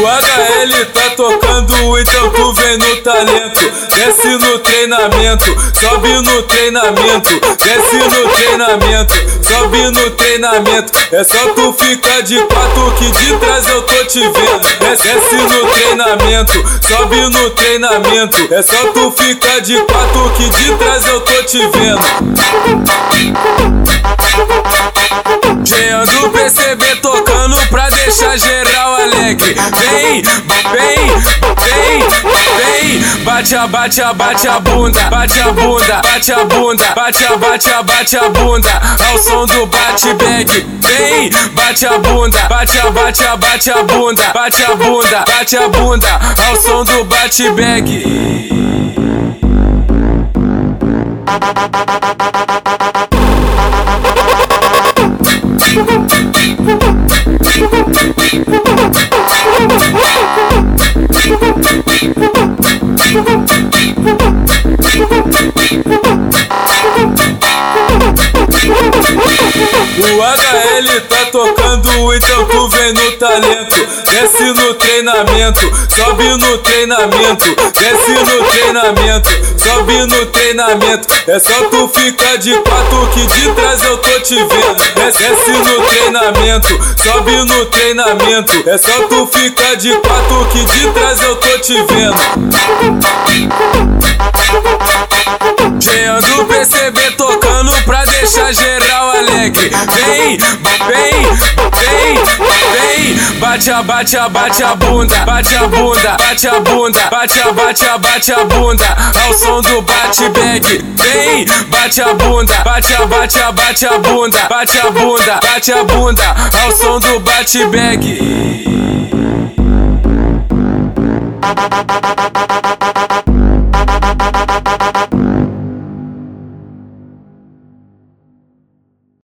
HL tá tocando, então tu vem no talento. Desce no treinamento, sobe no treinamento. Desce no treinamento, sobe no treinamento. É só tu ficar de quatro que de trás eu tô te vendo. Desce no treinamento, sobe no treinamento. É só tu ficar de quatro que de trás eu tô te vendo. Jean do PCB tocando pra deixar geral alegre. Vem, vem, vem, vem. Bate a, bate a, bate a bunda, bate a bunda, bate a bunda, bate a, bate a, bate a bunda. Ao som do bate back. Vem, bate a bunda, bate a, bate a, bate a bunda, bate a bunda, bate a bunda. Ao som do bate back. O HL tá tocando, então tu vem no talento. Desce no treinamento, sobe no treinamento. Desce no treinamento, sobe no treinamento. É só tu ficar de quatro que de trás eu tô te vendo. Desce no treinamento, sobe no treinamento. É só tu ficar de quatro que de trás eu tô te vendo. Jean do PCB tocando pra deixar geral alegre. Vem, vem, vem, vem. Bate a, bate a, bate a bunda, bate a bunda, bate a bunda, bate a, bate a, bate a bunda. Ao som do bate bag. Vem, bate a bunda, bate a, bate a, bate a bunda, bate a bunda, bate a bunda. Ao som do bate bag.